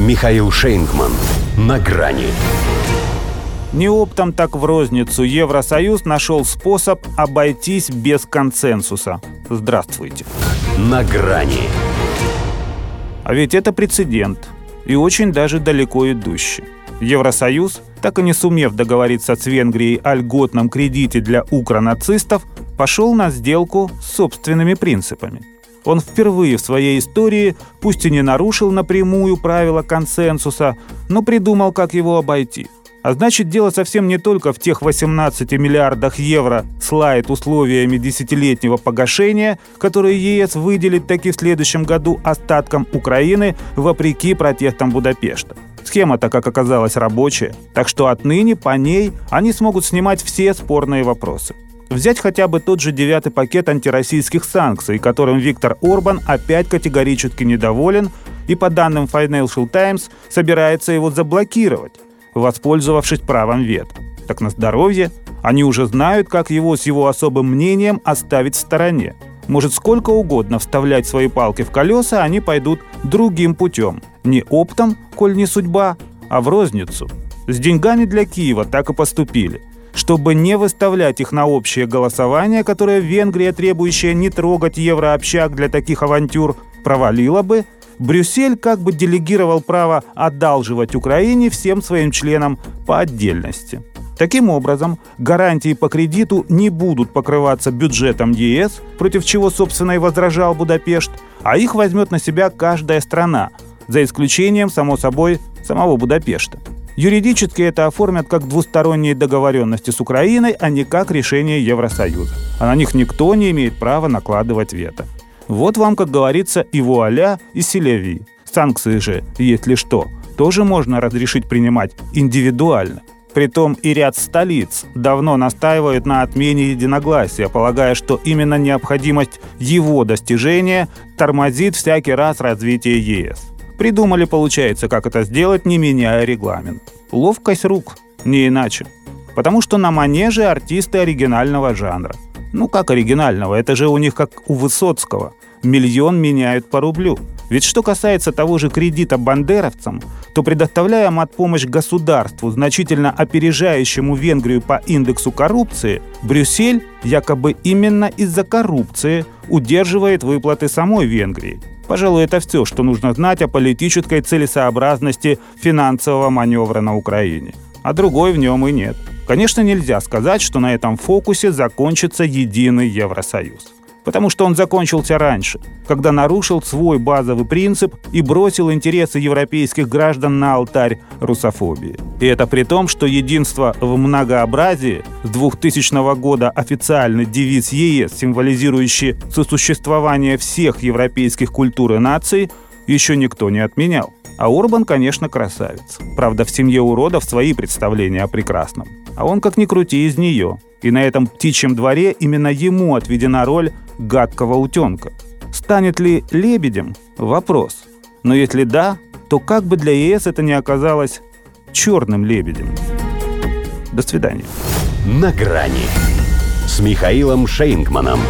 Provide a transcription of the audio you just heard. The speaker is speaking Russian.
Михаил Шейнгман. На грани. Не оптом, так в розницу Евросоюз нашел способ обойтись без консенсуса. Здравствуйте. На грани. А ведь это прецедент. И очень даже далеко идущий. Евросоюз, так и не сумев договориться с Венгрией о льготном кредите для укронацистов, пошел на сделку с собственными принципами. Он впервые в своей истории, пусть и не нарушил напрямую правила консенсуса, но придумал, как его обойти. А значит, дело совсем не только в тех 18 миллиардах евро слайд условиями десятилетнего погашения, которые ЕС выделит таки в следующем году остаткам Украины вопреки протестам Будапешта. Схема-то, как оказалось, рабочая, так что отныне по ней они смогут снимать все спорные вопросы. Взять хотя бы тот же девятый пакет антироссийских санкций, которым Виктор Орбан опять категорически недоволен и, по данным Financial Times, собирается его заблокировать, воспользовавшись правом вето. Так на здоровье, они уже знают, как его с его особым мнением оставить в стороне. Может сколько угодно вставлять свои палки в колеса, они пойдут другим путем. Не оптом, коль не судьба, а в розницу. С деньгами для Киева так и поступили чтобы не выставлять их на общее голосование, которое Венгрия, требующая не трогать еврообщак для таких авантюр, провалила бы, Брюссель как бы делегировал право одалживать Украине всем своим членам по отдельности. Таким образом, гарантии по кредиту не будут покрываться бюджетом ЕС, против чего, собственно, и возражал Будапешт, а их возьмет на себя каждая страна, за исключением, само собой, самого Будапешта. Юридически это оформят как двусторонние договоренности с Украиной, а не как решение Евросоюза. А на них никто не имеет права накладывать вето. Вот вам, как говорится, и вуаля, и селеви. Санкции же, если что, тоже можно разрешить принимать индивидуально. Притом и ряд столиц давно настаивают на отмене единогласия, полагая, что именно необходимость его достижения тормозит всякий раз развитие ЕС. Придумали, получается, как это сделать, не меняя регламент. Ловкость рук, не иначе. Потому что на манеже артисты оригинального жанра. Ну как оригинального, это же у них как у Высоцкого. Миллион меняют по рублю. Ведь что касается того же кредита бандеровцам, то предоставляя помощь государству, значительно опережающему Венгрию по индексу коррупции, Брюссель якобы именно из-за коррупции удерживает выплаты самой Венгрии. Пожалуй, это все, что нужно знать о политической целесообразности финансового маневра на Украине. А другой в нем и нет. Конечно, нельзя сказать, что на этом фокусе закончится единый Евросоюз потому что он закончился раньше, когда нарушил свой базовый принцип и бросил интересы европейских граждан на алтарь русофобии. И это при том, что единство в многообразии с 2000 года официальный девиз ЕС, символизирующий сосуществование всех европейских культур и наций, еще никто не отменял. А Орбан, конечно, красавец. Правда, в семье уродов свои представления о прекрасном. А он, как ни крути, из нее. И на этом птичьем дворе именно ему отведена роль гадкого утенка. Станет ли лебедем? Вопрос. Но если да, то как бы для ЕС это не оказалось черным лебедем? До свидания. На грани с Михаилом Шейнгманом.